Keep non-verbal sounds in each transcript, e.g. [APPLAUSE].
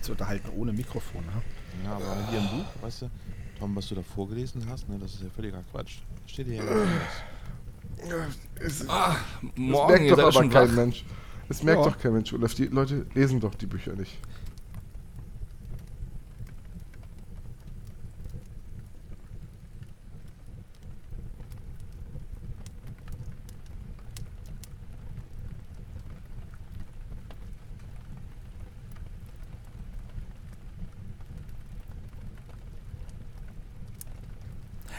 Euch zu unterhalten, ohne Mikrofon. Ne? Ja, aber hier im Buch, weißt du, Tom, was du da vorgelesen hast, ne, das ist ja völliger Quatsch. Steht hier ja gar nicht. Es, Ah, das morgen, merkt doch aber kein wach. Mensch. Das merkt Ja. doch kein Mensch, Olaf. Die Leute lesen doch die Bücher nicht.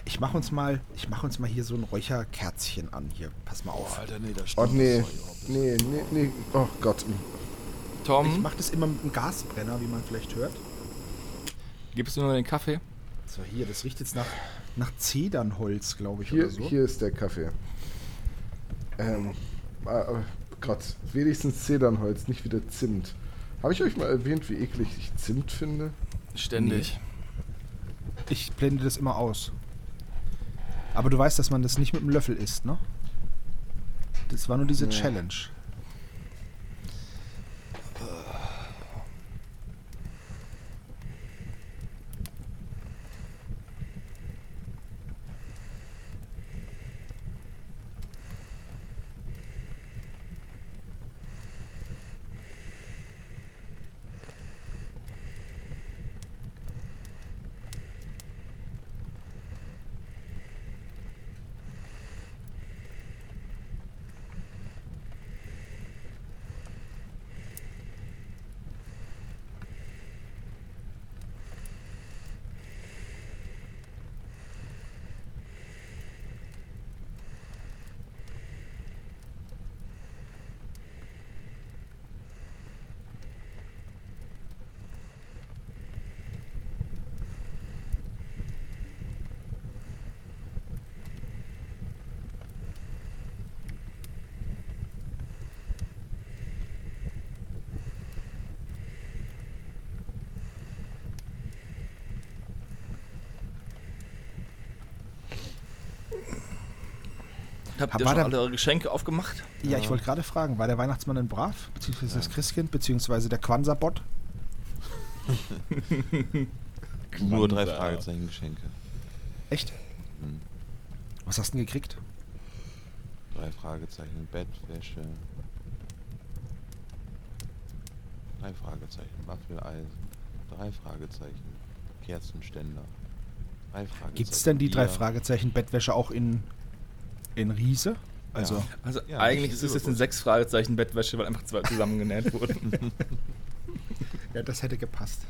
Ich mach uns mal, ich mach uns mal hier so ein Räucherkerzchen an. Hier, pass mal auf. Alter, nee, das Oh stimmt. nee, das Zeug nee, nee, nee. Oh Gott. Ich Tom, mach das immer mit einem Gasbrenner, wie man vielleicht hört. gibst du nur den Kaffee? So, hier, das riecht jetzt nach, nach Zedernholz, glaube ich, Hier, oder so. hier ist der Kaffee. Ähm, oh Gott, wenigstens Zedernholz, nicht wieder Zimt. Habe ich euch mal erwähnt, wie eklig ich Zimt finde? Ständig. Ich blende das immer aus. Aber du weißt, dass man das nicht mit einem Löffel isst, ne? Das war nur diese Nee. Challenge. Habt War ihr schon da- alle eure Geschenke aufgemacht? Ja, ich wollte gerade fragen, war der Weihnachtsmann denn brav? Beziehungsweise das Christkind, beziehungsweise der Quansa-Bot? [LAUGHS] Nur drei Fragezeichen Geschenke. Echt? Hm. Was hast du denn gekriegt? Drei Fragezeichen Bettwäsche. Drei Fragezeichen Waffeleisen. Drei Fragezeichen Kerzenständer. Drei Fragezeichen. Gibt es denn die drei. Fragezeichen Bettwäsche auch in, in Riese? Also, Ja. Also Ja, eigentlich ist es jetzt ein sechs Fragezeichen Bettwäsche, weil einfach zwei zusammengenäht wurden. [LAUGHS] ja, das hätte gepasst.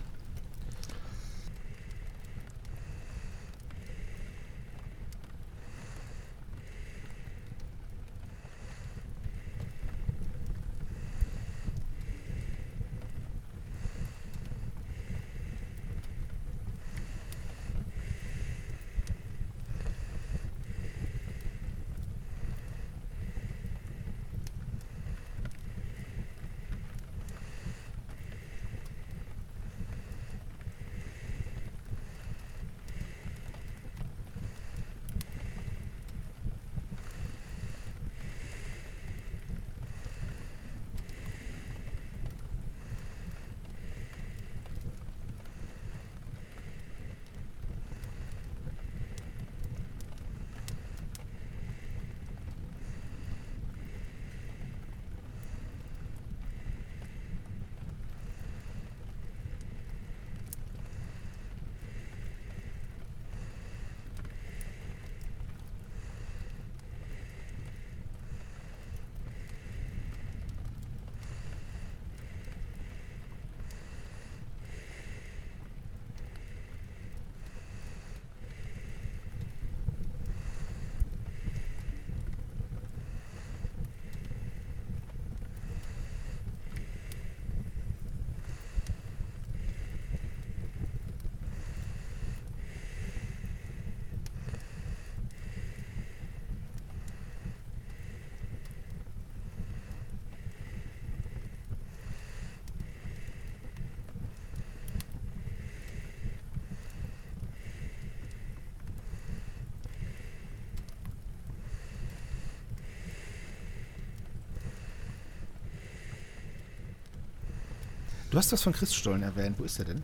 Du hast was von Christstollen erwähnt. Wo ist der denn?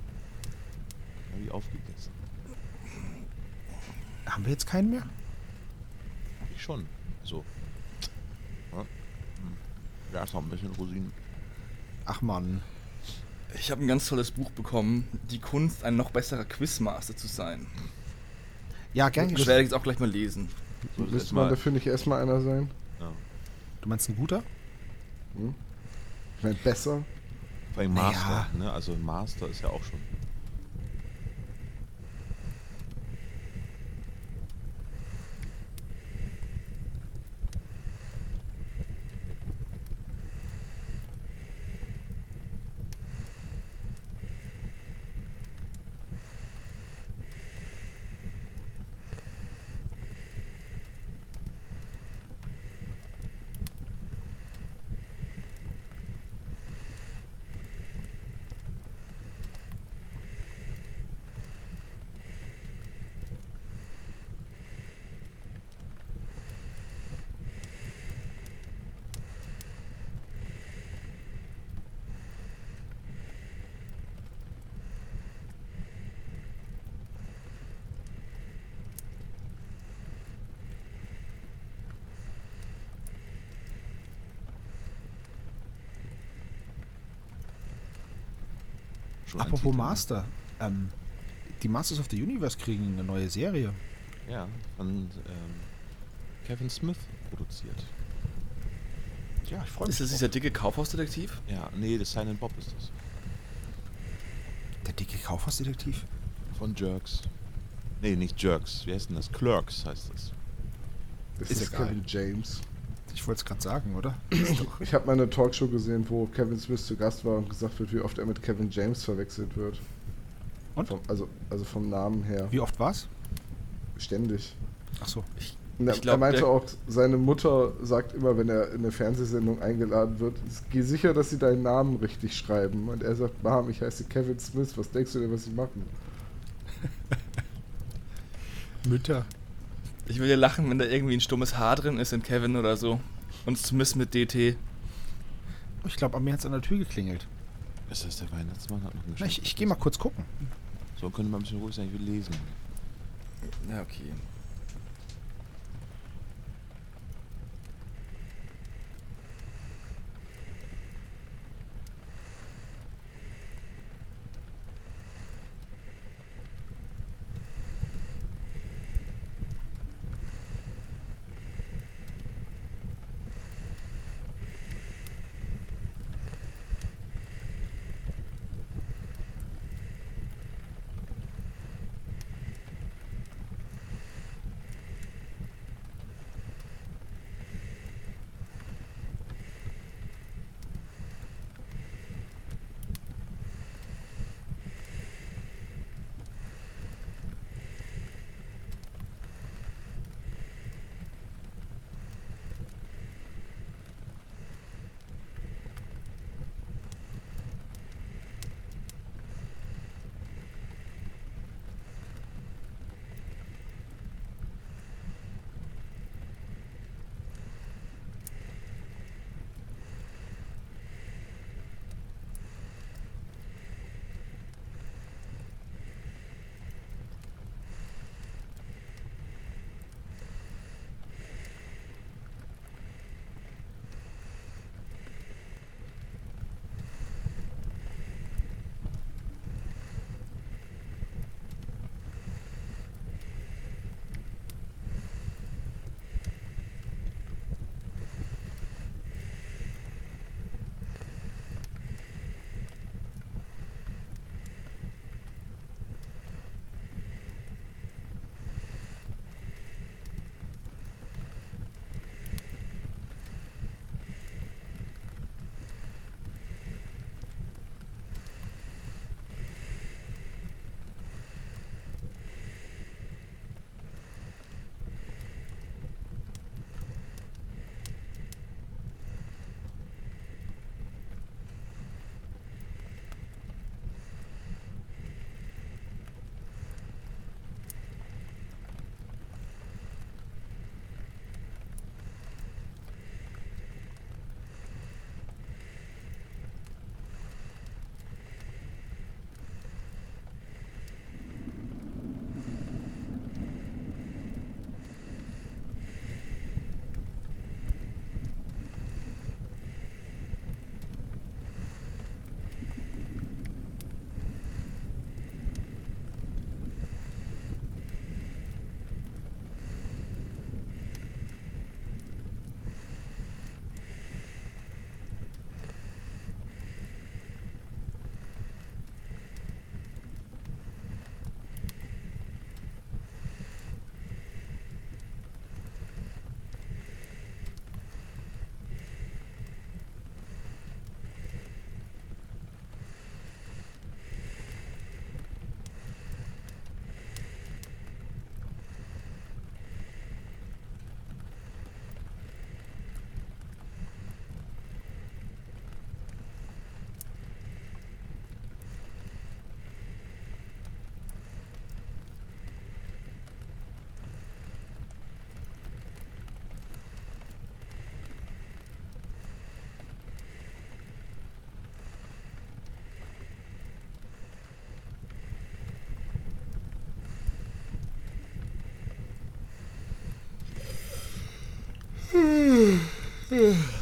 Habe ich aufgegessen. Haben wir jetzt keinen mehr? Hab ich schon. So. Ja. Hm. Da ist noch ein bisschen Rosinen. Ach Mann. Ich habe ein ganz tolles Buch bekommen. Die Kunst, ein noch besserer Quizmaster zu sein. Ja, gern Das geschehen. werde ich jetzt auch gleich mal lesen. So, das Müsste man mal- dafür nicht erstmal einer sein? Ja. Du meinst ein guter? Hm? Ich meine, besser. Vor allem Naja. Master. Ne? Also Master ist ja auch schon. Apropos Titel? Master. Ähm, die Masters of the Universe kriegen eine neue Serie. Ja, von ähm, Kevin Smith produziert. Ja, ich freue Ist das dieser dicke Kaufhausdetektiv? Ja, nee, das Silent Bob ist das. Der dicke Kaufhausdetektiv. Von Jerks. Nee, nicht Jerks. Wie heißt denn das? Clerks heißt das. Das Ist ist. Kevin James. Ich wollte es gerade sagen, oder? Ich habe mal eine Talkshow gesehen, wo Kevin Smith zu Gast war und gesagt wird, wie oft er mit Kevin James verwechselt wird. Und? Vom, also, also vom Namen her. Wie oft war's? Ständig. Ach so. Und er, Ich glaub, er meinte auch, seine Mutter sagt immer, wenn er in eine Fernsehsendung eingeladen wird, geh sicher, dass sie deinen Namen richtig schreiben. Und er sagt, Mom, ich heiße Kevin Smith, was denkst du denn, was sie machen? [LAUGHS] Mütter. Ich würde lachen, wenn da irgendwie ein stummes Haar drin ist in Kevin oder so. Und Smith mit DT. Ich glaube, an mir hat es an der Tür geklingelt. Ist das der Weihnachtsmann? Hat noch Na, ich ich gehe mal kurz gucken. So, können wir mal ein bisschen ruhig sein, ich will lesen. Ja, okay. 唉。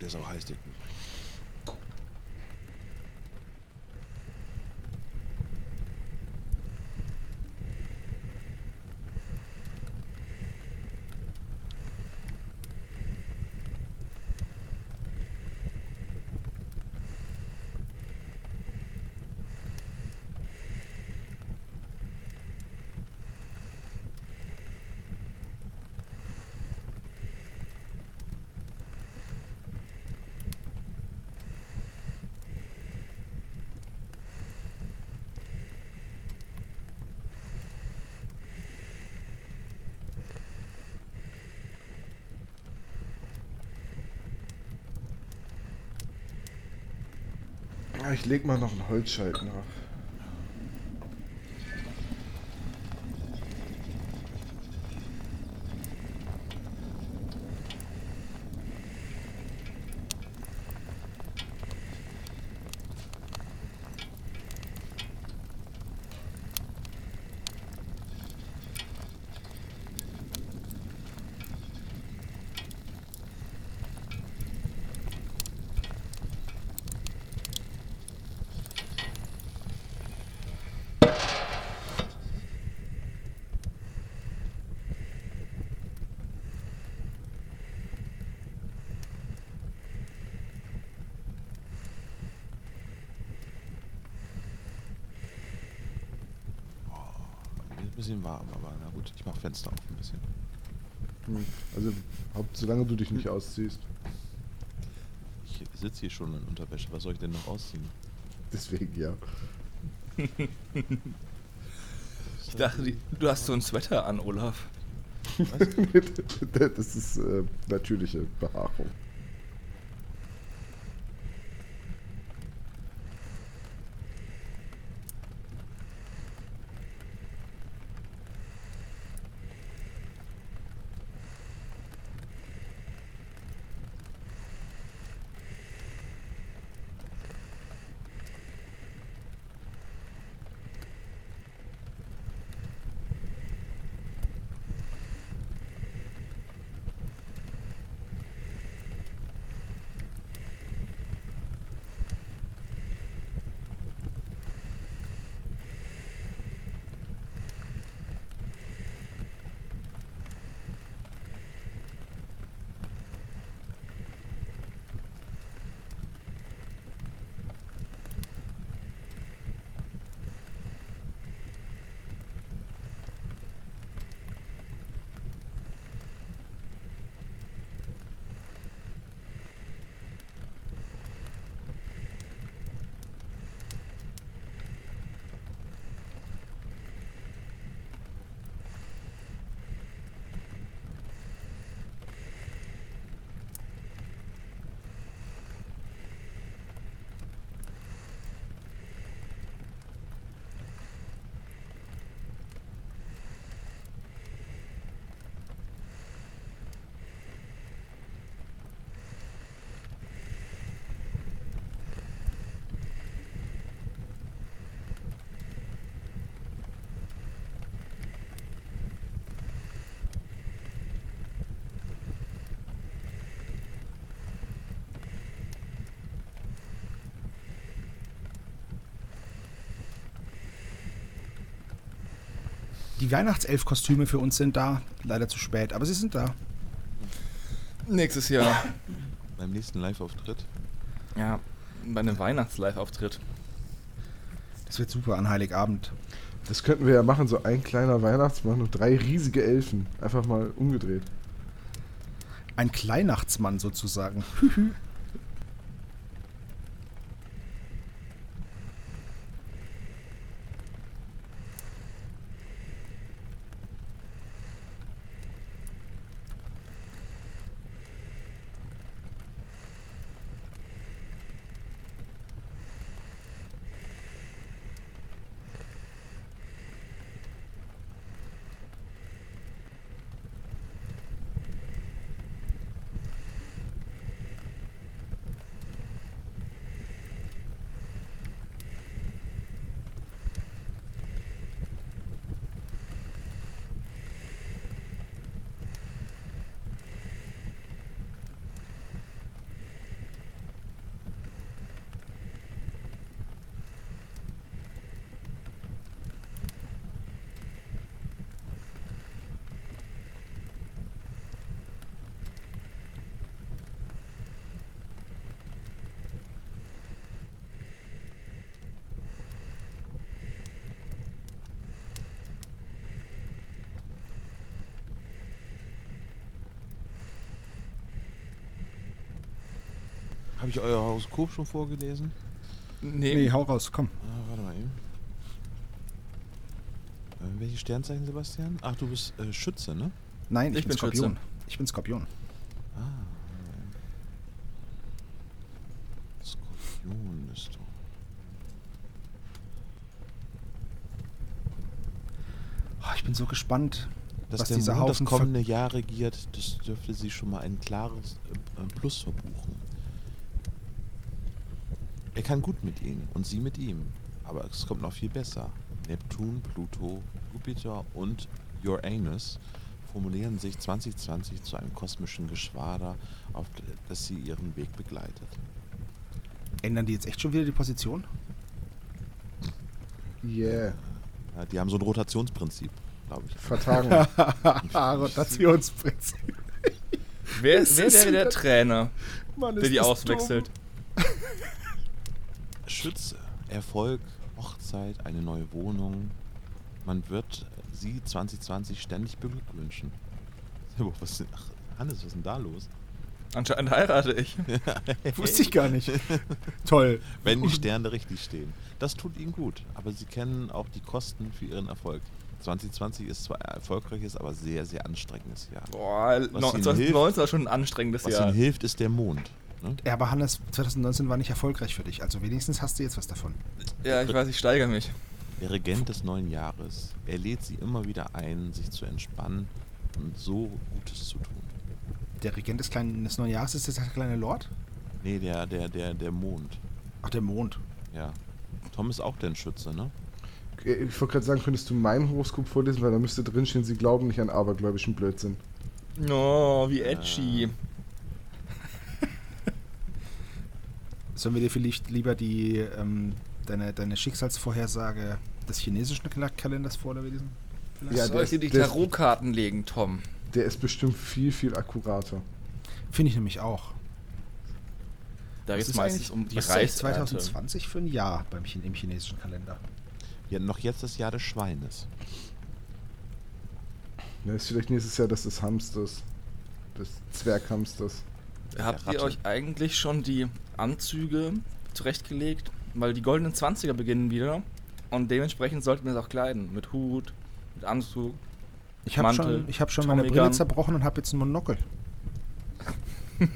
Der ist auch Ich leg mal noch einen Holzscheit nach. Mir ist ein bisschen warm, aber na gut, ich mach Fenster auf ein bisschen. Hm. Also, solange du dich nicht ausziehst. Ich sitze hier schon in Unterwäsche, was soll ich denn noch ausziehen? Deswegen ja. Ich dachte, du hast so ein Sweater an, Olaf. [LAUGHS] das ist äh, natürliche Behaarung. Die Weihnachtself-Kostüme für uns sind da. Leider zu spät, aber sie sind da. Nächstes Jahr. [LAUGHS] Beim nächsten Live-Auftritt. Ja. Bei einem Weihnachts-Live-Auftritt. Das wird super an Heiligabend. Das könnten wir ja machen, so ein kleiner Weihnachtsmann und drei riesige Elfen. Einfach mal umgedreht. Ein Kleinachtsmann sozusagen. [LAUGHS] Habe ich euer Horoskop schon vorgelesen? Nee, Nee, hau raus, komm. Ah, warte mal eben. Äh, welche Sternzeichen, Sebastian? Ach, du bist äh, Schütze, ne? Nein, ich, Ich bin bin Skorpion. Schütze. Ich bin Skorpion. Ah. Skorpion bist du. Oh, ich bin so gespannt, Dass was der dieser Mond das Haufen ver- kommende Jahr regiert, das dürfte sie schon mal ein klares äh, Plus verbuchen. Er kann gut mit ihnen und sie mit ihm. Aber es kommt noch viel besser. Neptun, Pluto, Jupiter und Uranus formulieren sich 2020 zu einem kosmischen Geschwader, auf das sie ihren Weg begleitet. Ändern die jetzt echt schon wieder die Position? Yeah. Ja, die haben so ein Rotationsprinzip, glaube ich. Vertagen. [LAUGHS] Rotationsprinzip. wer, wer ist wäre der Trainer, Mann, der die auswechselt? Schütze, Erfolg, Hochzeit, eine neue Wohnung. Man wird sie 2020 ständig beglückwünschen. [LAUGHS] Was, denn- ach, Hannes, was ist denn da los? Anscheinend heirate ich. [LAUGHS] [LAUGHS] Wusste ich gar nicht. Toll. Wenn die Sterne richtig stehen. Das tut ihnen gut, aber sie kennen auch die Kosten für ihren Erfolg. 2020 ist zwar ein erfolgreiches, aber sehr, sehr anstrengendes Jahr. Boah, Was no, ihnen 2019 hilft- war schon ein anstrengendes Was Jahr. ihnen hilft, ist der Mond. Ne? Ja, aber Hannes, 2019 war nicht erfolgreich für dich. Also wenigstens hast du jetzt was davon. Ja, ich weiß, ich steigere mich. Der Regent des neuen Jahres. Er lädt sie immer wieder ein, sich zu entspannen und so Gutes zu tun. Der Regent des, kleinen, des neuen Jahres ist jetzt der kleine Lord? Nee, der, der, der, der Mond. Ach, der Mond. Ja. Tom ist auch der Schütze, ne? Ich wollte gerade sagen, könntest du mein Horoskop vorlesen, weil da müsste drinstehen, sie glauben nicht an abergläubischen Blödsinn. Oh, wie edgy. Sollen wir dir vielleicht lieber die, ähm, deine, deine Schicksalsvorhersage des chinesischen Kal- Kalenders vorlesen? Ja, Soll ich dir ist- die ist- Tarotkarten legen, Tom? Der ist bestimmt viel, viel akkurater. Finde ich nämlich auch. Da Was geht es ist meistens um die was ist eigentlich Reisernte. 2020 für ein Jahr beim im chinesischen Kalender? Ja, noch jetzt das Jahr des Schweines. Ja, ist vielleicht nächstes Jahr das des Hamsters. Des Zwerghamsters. Habt Der ihr euch eigentlich schon die Anzüge zurechtgelegt? Weil die goldenen 20er beginnen wieder und dementsprechend sollten wir es auch kleiden. Mit Hut, mit Anzug. Ich habe Mantel, schon, ich hab schon meine Brille zerbrochen und habe jetzt ein Monokel. [LAUGHS]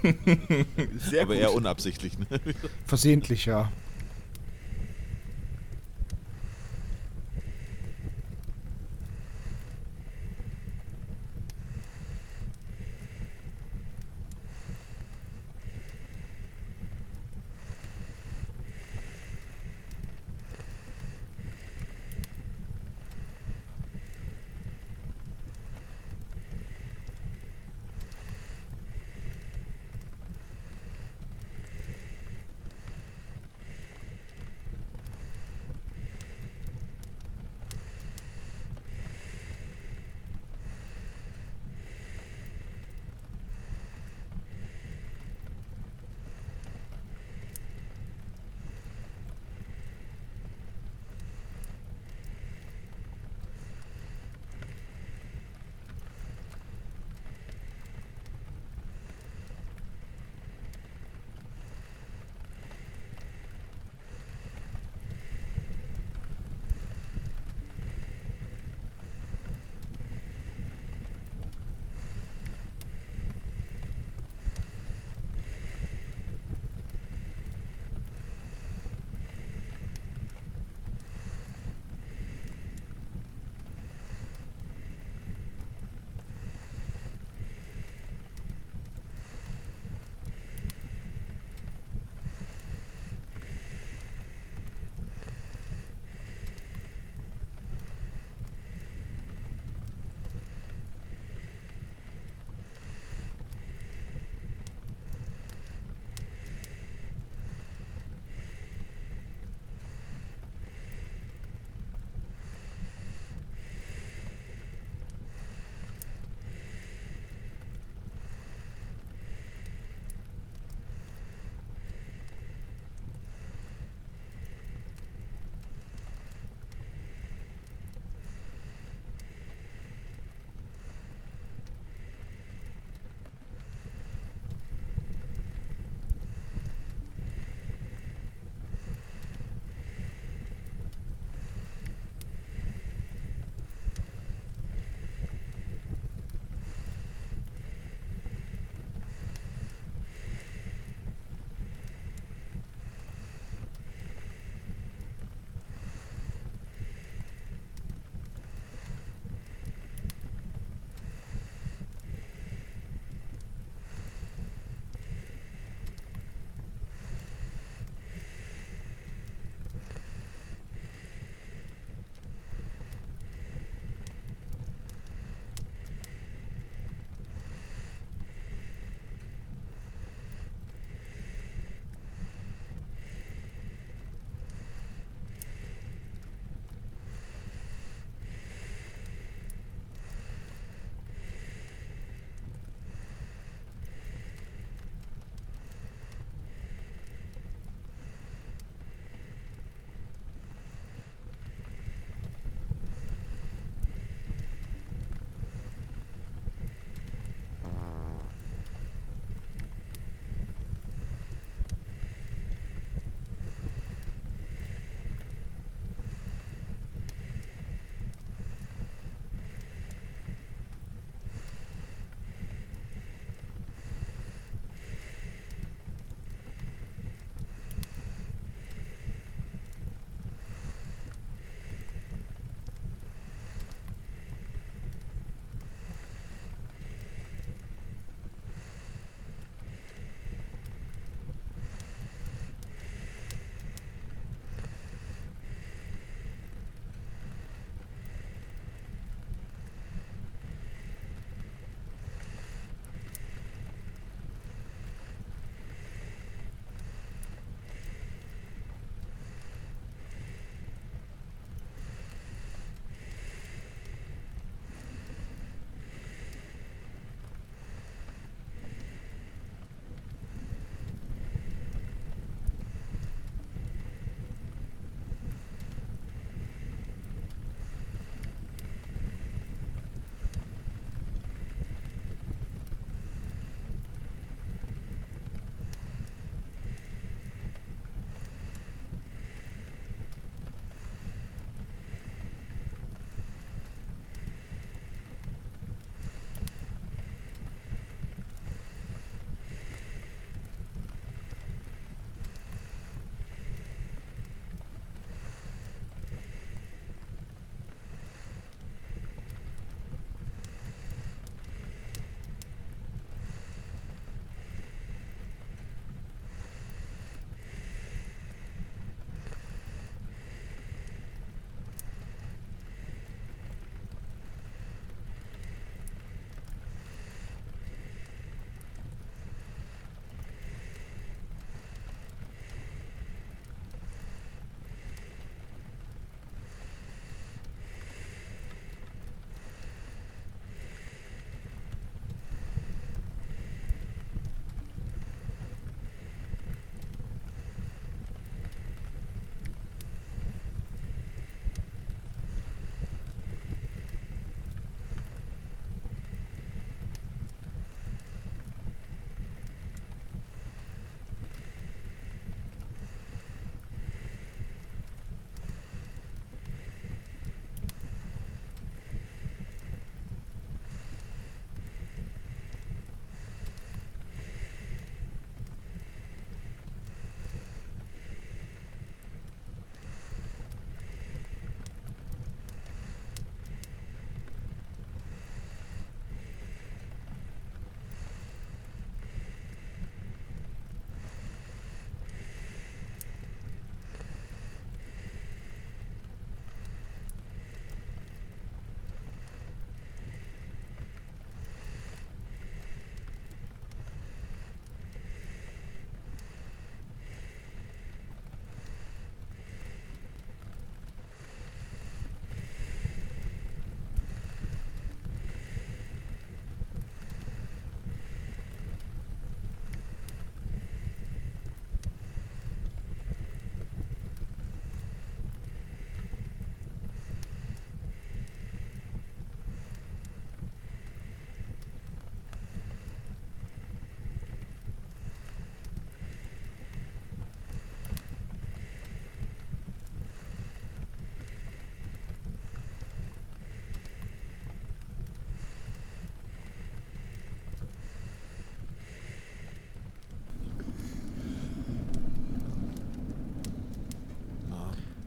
Sehr aber gut. eher unabsichtlich, ne? Versehentlich, ja.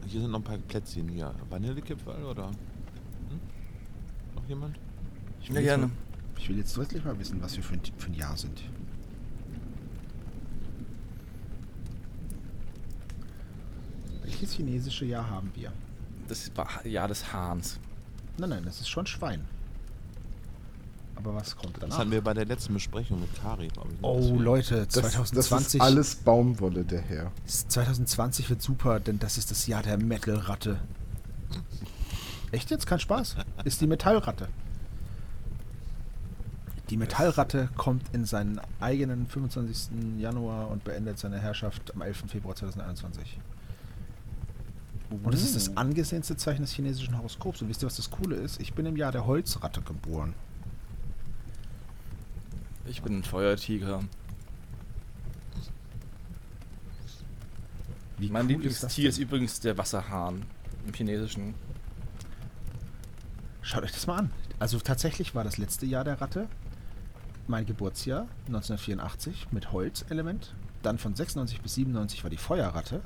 Hier sind noch ein paar Plätzchen hier. Vanillekipferl oder? Hm? Noch jemand? Ich Ja, will jetzt gerne. Mal, ich will jetzt wirklich mal wissen, was wir für ein, für ein Jahr sind. Welches chinesische Jahr haben wir? Das war Jahr des Hahns. Nein, nein, das ist schon Schwein. Aber was kommt Das danach? hatten wir bei der letzten Besprechung mit Kari, glaube ich. ne? Oh Leute, Das, das 2020, ist alles Baumwolle, der Herr. 2020 wird super, denn das ist das Jahr der Metal-Ratte. Echt jetzt? Kein Spaß. Ist die Metallratte. Die Metallratte kommt in seinen eigenen 25. Januar und beendet seine Herrschaft am 11. Februar 2021. Und es ist das angesehenste Zeichen des chinesischen Horoskops. Und wisst ihr, was das Coole ist? Ich bin im Jahr der Holzratte geboren. Ich bin ein Feuertiger. Wie mein cool Lieblingstier ist denn? übrigens der Wasserhahn im Chinesischen. Schaut euch das mal an. Also tatsächlich war das letzte Jahr der Ratte mein Geburtsjahr 1984 mit Holzelement. Dann von 96 bis 97 war die Feuerratte.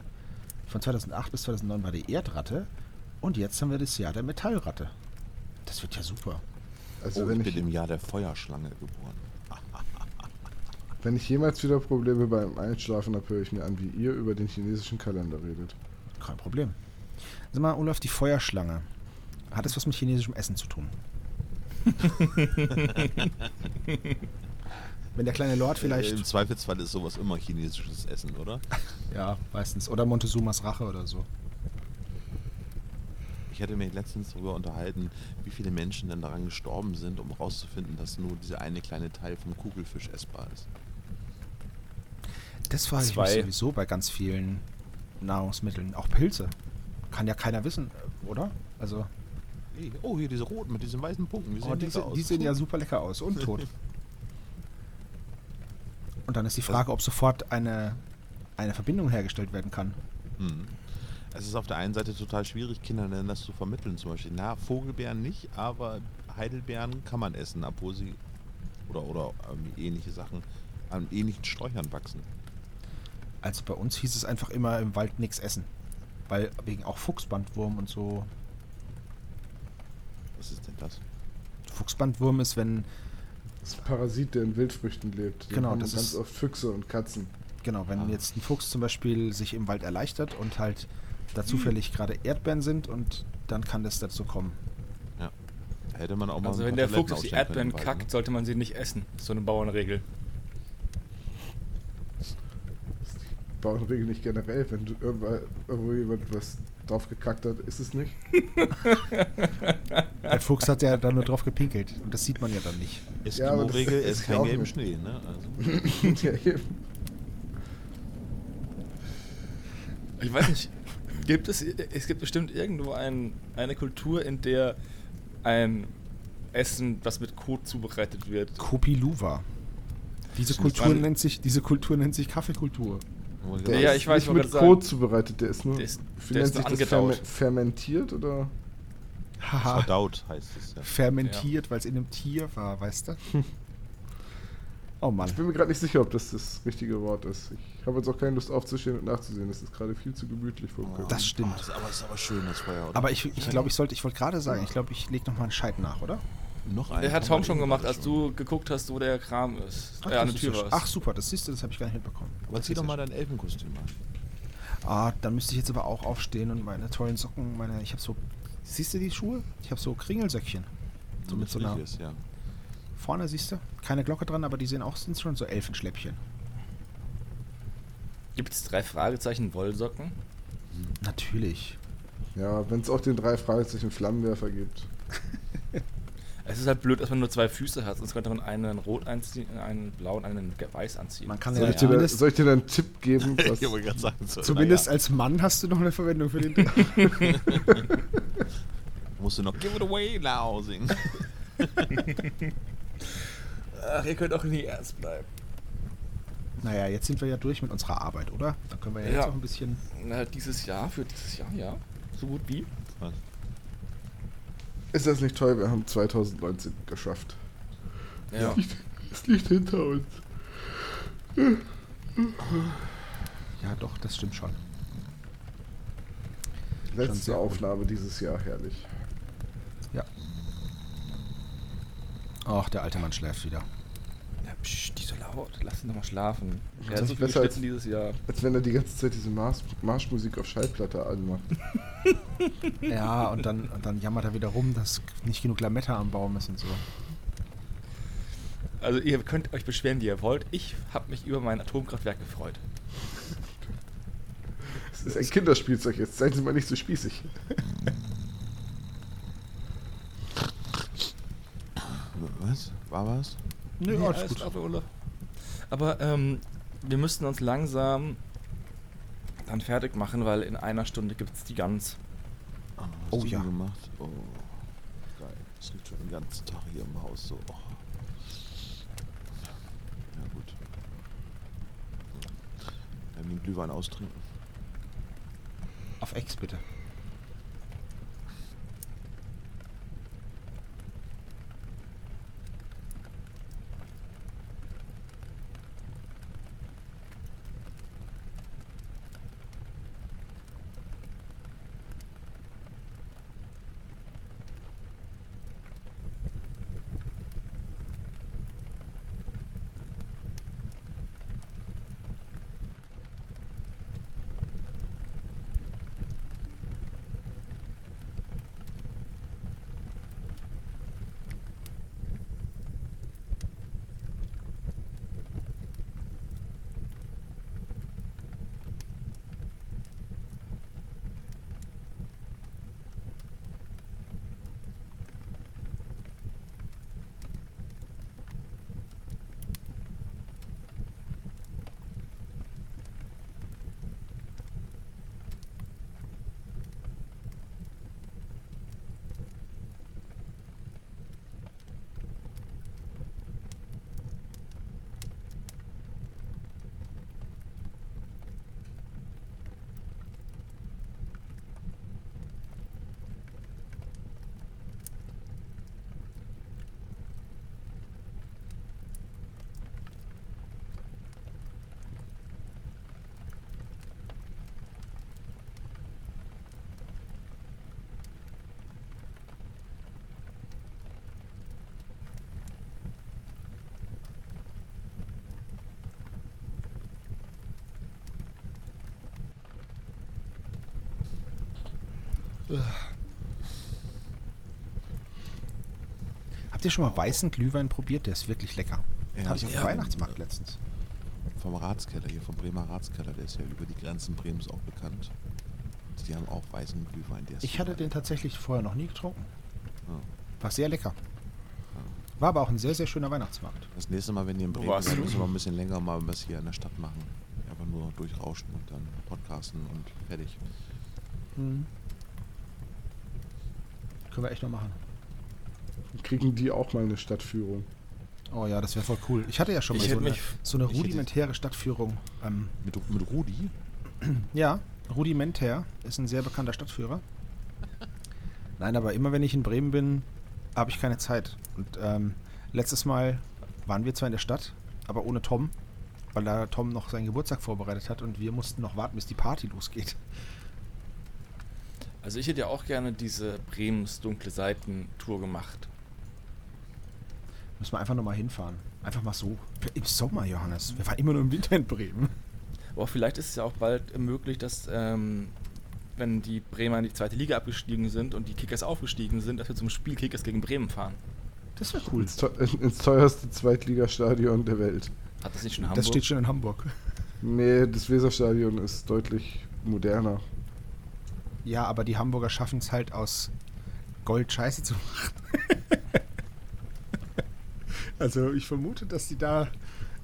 Von 2008 bis 2009 war die Erdratte. Und jetzt haben wir das Jahr der Metallratte. Das wird ja super. Also Oh, wenn, ich ich, bin im Jahr der Feuerschlange geboren. Wenn ich jemals wieder Probleme beim Einschlafen habe, höre ich mir an, wie ihr über den chinesischen Kalender redet. Kein Problem. Sag mal, Olaf, die Feuerschlange. Hat es was mit chinesischem Essen zu tun? [LAUGHS] Wenn der kleine Lord Äh, vielleicht. Im Zweifelsfall ist sowas immer chinesisches Essen, oder? [LAUGHS] Ja, meistens. Oder Montezumas Rache oder so. Ich hatte mich letztens darüber unterhalten, wie viele Menschen denn daran gestorben sind, um herauszufinden, dass nur dieser eine kleine Teil vom Kugelfisch essbar ist. Das frage ich mich sowieso bei ganz vielen Nahrungsmitteln. Auch Pilze. Kann ja keiner wissen, oder? Also, Hey, Oh, hier diese roten mit diesen weißen Punkten. Wie oh, sehen die, die, se- aus? die sehen ja super lecker aus und [LAUGHS] tot. und dann ist die Frage, ob sofort eine, eine Verbindung hergestellt werden kann. Hm. Es ist auf der einen Seite total schwierig, Kindern denn das zu vermitteln. Zum Beispiel, na, Vogelbeeren nicht, aber Heidelbeeren kann man essen, obwohl sie oder, oder ähm, ähnliche Sachen an ähnlichen Sträuchern wachsen. Also bei uns hieß es einfach immer im Wald nichts essen. Weil wegen auch Fuchsbandwurm und so. Was ist denn das? Fuchsbandwurm ist, wenn, Das ist ein Parasit, der in Wildfrüchten lebt. Den Genau, das ganz ist- oft Füchse und Katzen. genau, wenn Ah. jetzt ein Fuchs zum Beispiel sich im Wald erleichtert und halt da zufällig gerade Erdbeeren sind und dann kann das dazu kommen. Ja. Hätte man auch mal Also ein wenn der Fuchs die Erdbeeren Wald, kackt, ne? sollte man sie nicht essen. So eine Bauernregel. Bauernregel nicht generell, wenn du irgendwo, jemand was drauf gekackt hat, ist es nicht. Der Fuchs hat ja da nur drauf gepinkelt und das sieht man ja dann nicht. Ja, aber das Eskimo-Regel ist ist ja kein gelben nicht. Schnee, ne? Also, [LAUGHS] ja, eben. Ich weiß nicht. Gibt es, es gibt bestimmt irgendwo ein, eine Kultur, in der ein Essen, das mit Kot zubereitet wird. Kopi Luwa. Diese. Kultur nennt sich, diese Kultur nennt sich Kaffeekultur. Der gesagt Ja, ich weiß, nicht mit Kot zubereitet, der ist nur. Der ist- wie der nennt sich das? Ferme- fermentiert oder? Haha. Verdaut heißt es ja. Fermentiert, weil es in einem Tier war, weißt du? Oh Mann. Ich bin mir gerade nicht sicher, ob das das richtige Wort ist. Ich habe jetzt auch keine Lust aufzustehen und nachzusehen. Das ist gerade viel zu gemütlich vom Kopf. Das stimmt. Oh, das ist aber, das ist aber schön, das Feuer. oder? Aber ich, ich glaube, ich sollte, ich wollte gerade sagen, ich glaube, ich lege nochmal einen Scheit nach, oder? Noch einen Der hat Tom schon gemacht, als du geguckt hast, wo der Kram ist. Ach, ja, an der ist Tür warst. Ach super, das siehst du, das habe ich gar nicht mitbekommen. Aber zieh ist doch mal dein Elfenkostüm an. Ah, dann müsste ich jetzt aber auch aufstehen und meine tollen Socken, meine, ich habe so, siehst du die Schuhe? Ich habe so Kringelsöckchen. So mit so einer, Fliches, ja. vorne siehst du, keine Glocke dran, aber die sehen auch, sind schon so Elfenschläppchen. Gibt es drei Fragezeichen Wollsocken? Natürlich. Ja, wenn es auch den drei Fragezeichen Flammenwerfer gibt. [LAUGHS] Es ist halt blöd, dass man nur zwei Füße hat, sonst könnte man einen rot anziehen, einen blau und einen weiß anziehen. Man kann Soll, ja, ich dir soll ich dir da einen Tipp geben? [LAUGHS] Was, Ich wollte gerade sagen, so, zumindest naja, als Mann hast du noch eine Verwendung für den. [LAUGHS] musst du noch Give it away now singen. [LAUGHS] Ach, ihr könnt auch nie ernst bleiben. naja, jetzt sind wir ja durch mit unserer Arbeit, oder? Dann können wir ja, Ja. jetzt auch ein bisschen. Na, dieses Jahr, für dieses Jahr, ja. So gut wie. Ist das nicht toll? Wir haben 2019 geschafft. Ja. Es liegt hinter uns. Ja, doch, das stimmt schon. Letzte cool. Aufnahme dieses Jahr, herrlich. Ach, der alte Mann schläft wieder. Ja, psch, die so laut. Lass ihn doch mal schlafen. Er Das hat so ist viel besser als- dieses Jahr. Als wenn er die ganze Zeit diese Marsch Marschmusik auf Schallplatte anmacht. [LAUGHS] Ja, und dann, und dann jammert er wieder rum, dass nicht genug Lametta am Baum ist und so. Also ihr könnt euch beschweren, wie ihr wollt. Ich habe mich über mein Atomkraftwerk gefreut. [LAUGHS] Das ist ein Kinderspielzeug jetzt. Seien Sie mal nicht so spießig. [LAUGHS] Was? War was? Nö, Nee, alles alles gut. klar. Aber ähm, wir müssten uns langsam dann fertig machen, weil in einer Stunde gibt es die Gans. Ah, Oh du ja. gemacht? Oh, geil. Das riecht schon den ganzen Tag hier im Haus so. Oh. Ja, gut. Dann den Glühwein austrinken. Auf Ex bitte. Habt ihr schon mal weißen Glühwein probiert? Der ist wirklich lecker. Ja, Hatte ich auf ja. dem Weihnachtsmarkt letztens. Vom Ratskeller hier, vom Bremer Ratskeller, der ist ja über die Grenzen Bremens auch bekannt. Die haben auch weißen Glühwein. Der ist Ich hatte den tatsächlich vorher noch nie getrunken. Ja. War sehr lecker. War aber auch ein sehr, sehr schöner Weihnachtsmarkt. Das nächste Mal, wenn ihr in Bremen seid, müssen wir ein bisschen länger mal was hier in der Stadt machen. Einfach nur durchrauschen und dann podcasten und fertig. Mhm. Können wir echt noch machen. Kriegen die auch mal eine Stadtführung? Oh ja, das wäre voll cool. Ich hatte ja schon mal so eine, so eine rudimentäre Stadtführung. Ähm, Mit, mit Rudi? ja, rudimentär ist ein sehr bekannter Stadtführer. Nein, aber immer wenn ich in Bremen bin, habe ich keine Zeit. Und ähm, letztes Mal waren wir zwar in der Stadt, aber ohne Tom, weil da Tom noch seinen Geburtstag vorbereitet hat und wir mussten noch warten, bis die Party losgeht. Also ich hätte ja auch gerne diese Bremens dunkle Seiten Tour gemacht. Müssen wir einfach nochmal hinfahren. Einfach mal so. Im Sommer, Johannes. Wir waren immer nur im Winter in Bremen. Aber vielleicht ist es ja auch bald möglich, dass ähm, wenn die Bremer in die zweite Liga abgestiegen sind und die Kickers aufgestiegen sind, dass wir zum Spiel Kickers gegen Bremen fahren. Das wäre cool. Ins, teu- ins teuerste Zweitligastadion der Welt. Hat das nicht schon in Das Hamburg? steht schon in Hamburg. Nee, das Weserstadion ist deutlich moderner. Ja, aber die Hamburger schaffen es halt aus Gold Scheiße zu machen. [LAUGHS] also ich vermute, dass die da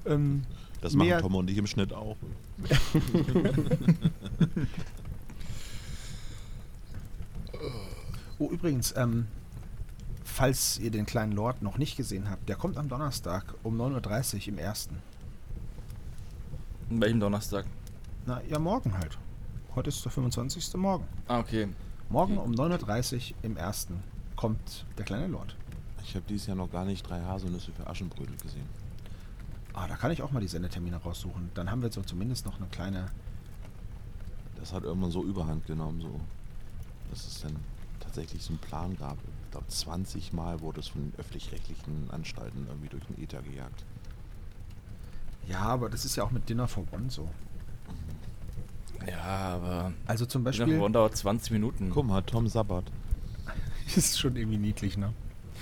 ähm, Das Mehr- machen Tom und ich im Schnitt auch. [LAUGHS] Oh, übrigens, ähm, falls ihr den kleinen Lord noch nicht gesehen habt, der kommt am Donnerstag um 9.30 Uhr im ersten. An welchem Donnerstag? Na, ja, morgen halt. Heute ist der 25. Morgen. Ah, okay. Morgen um 9.30 Uhr im ersten kommt der kleine Lord. Ich habe dieses Jahr noch gar nicht drei Haselnüsse für Aschenbrödel gesehen. Ah, da kann ich auch mal die Sendetermine raussuchen. Dann haben wir so zumindest noch eine kleine. Das hat irgendwann so überhand genommen. So. dass es dann tatsächlich so einen Plan gab. Ich glaube, 20 Mal wurde es von den öffentlich-rechtlichen Anstalten irgendwie durch den Ether gejagt. Ja, aber das ist ja auch mit Dinner for One so. Ja, aber. Also zum Beispiel. Beispiel dauert 20 Minuten. Guck mal, Tom Sabbat. [LAUGHS] ist schon irgendwie niedlich, ne?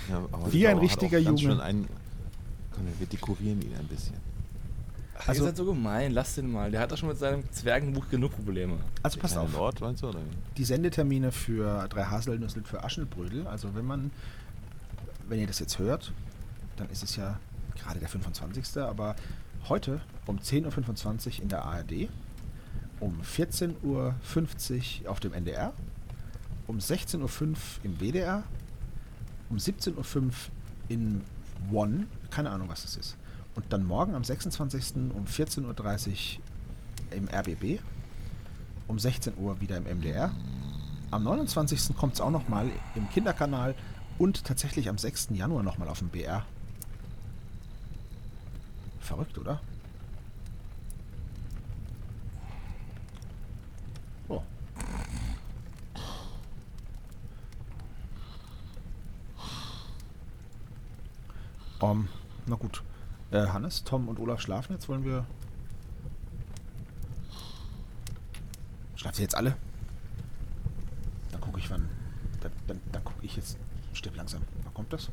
Ja, aber Wie ein richtiger Junge. Einen, komm, wir dekorieren ihn ein bisschen. Ach, Also- ihr seid so gemein, lasst den mal. Der hat doch schon mit seinem Zwergenbuch genug Probleme. Also passt kleine auf. Lord, meinst du, oder? Die Sendetermine für drei Haselnüsse für Aschenbrödel. Also wenn man, wenn ihr das jetzt hört, dann ist es ja gerade der 25. Aber heute um 10.25 Uhr in der ARD, um 14.50 Uhr auf dem NDR, um 16.05 Uhr im WDR, um 17.05 Uhr in One, keine Ahnung was das ist. Und dann morgen am 26. um 14.30 Uhr im RBB, um 16 Uhr wieder im MDR. Am 29. kommt es auch nochmal im Kinderkanal und tatsächlich am 6. Januar nochmal auf dem BR. Verrückt, oder? Oh. Um, na gut. Äh, Hannes, Tom und Olaf schlafen jetzt. Wollen wir. Schlaft ihr jetzt alle? Dann gucke ich, wann. Dann, dann, dann gucke ich jetzt. Stirb langsam. Wann kommt das?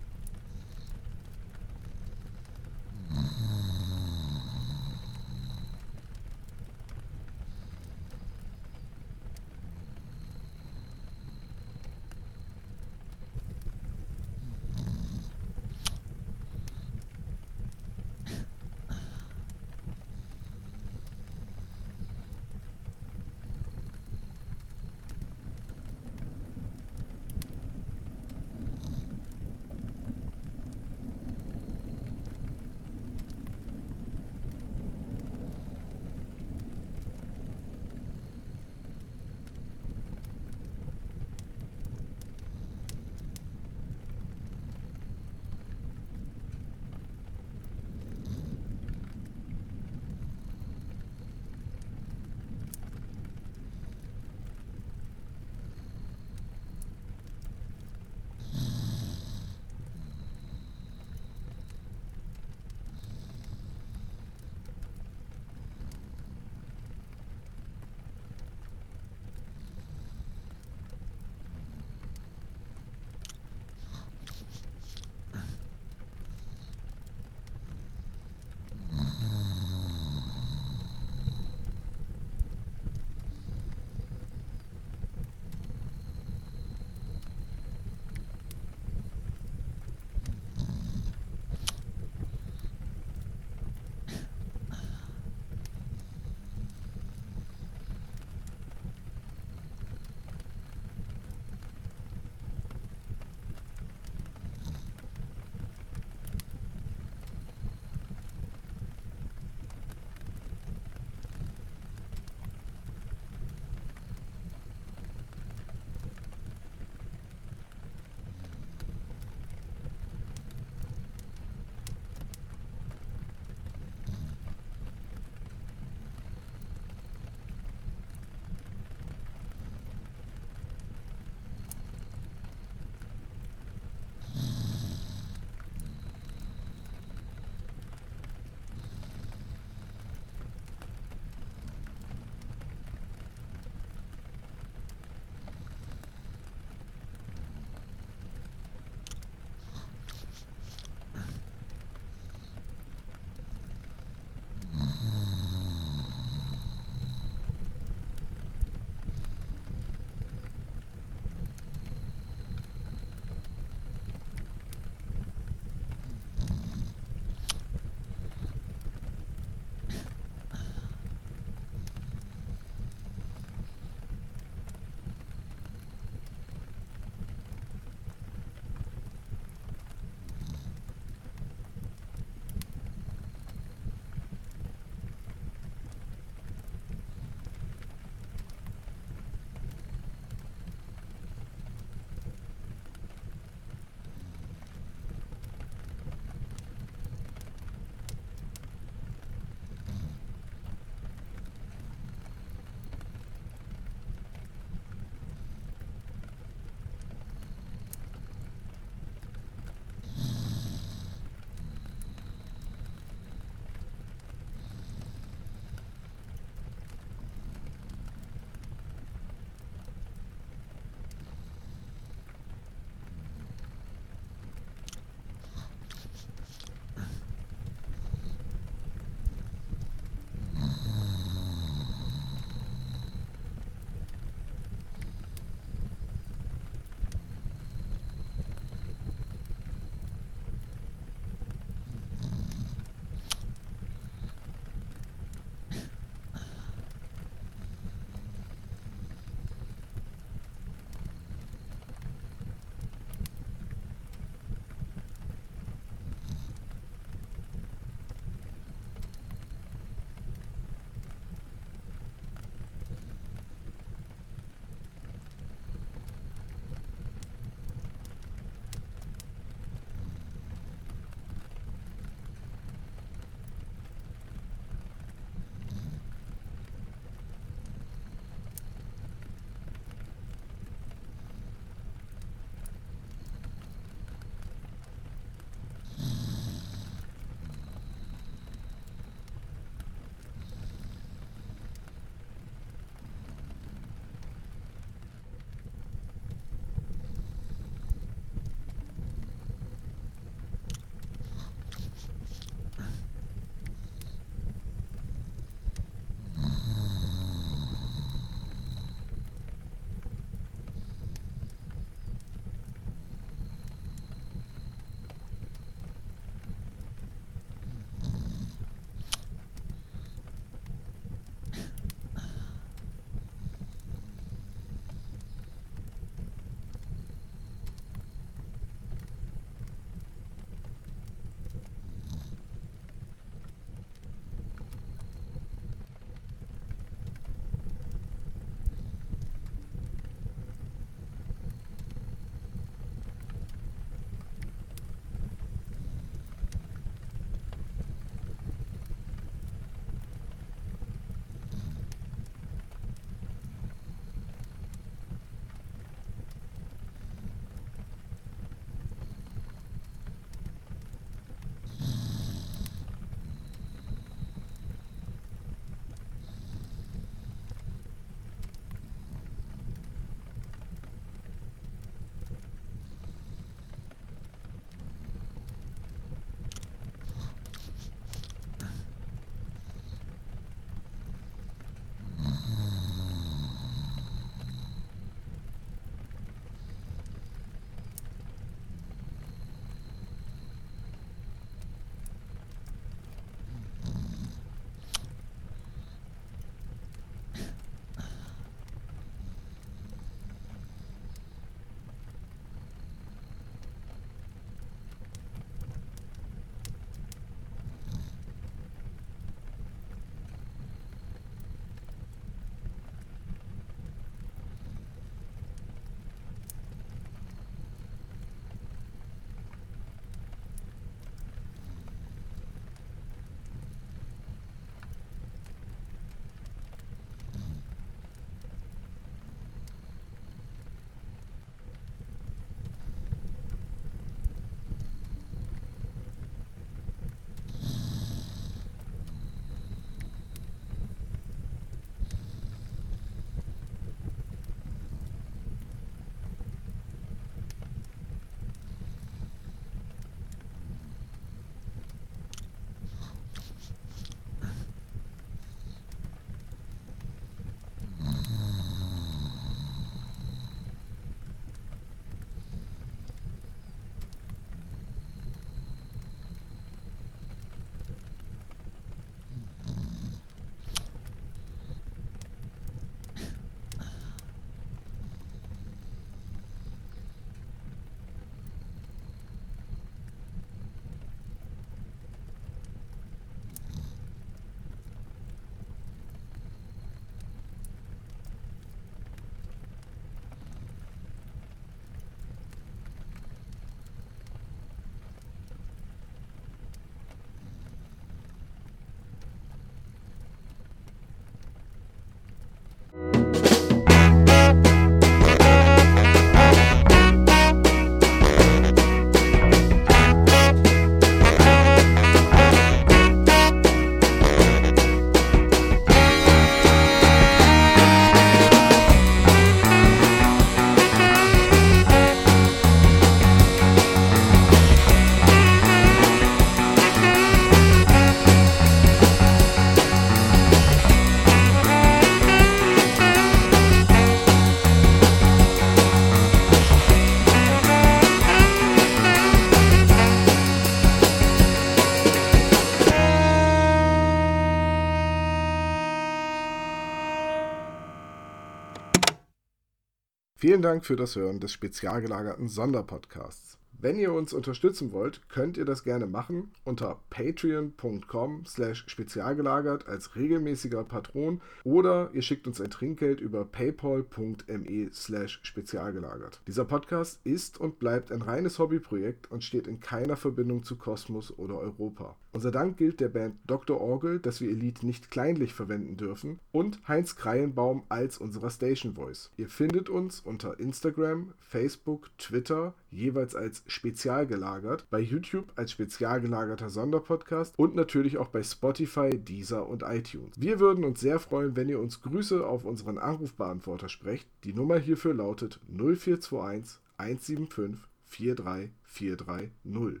Vielen Dank für das Hören des spezial gelagerten Sonderpodcasts. Wenn ihr uns unterstützen wollt, könnt ihr das gerne machen unter patreon.com slash spezialgelagert als regelmäßiger Patron oder ihr schickt uns ein Trinkgeld über paypal.me slash spezialgelagert. Dieser Podcast ist und bleibt ein reines Hobbyprojekt und steht in keiner Verbindung zu Kosmos oder Europa. Unser Dank gilt der Band Dr. Orgel, dass wir ihr Lied nicht kleinlich verwenden dürfen und Heinz Kreienbaum als unserer Station Voice. Ihr findet uns unter Instagram, Facebook, Twitter, jeweils als spezial gelagert, bei YouTube als spezial gelagerter Sonderpodcast und natürlich auch bei Spotify, Deezer und iTunes. Wir würden uns sehr freuen, wenn ihr uns Grüße auf unseren Anrufbeantworter sprecht. Die Nummer hierfür lautet 0421 175 43430.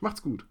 Macht's gut!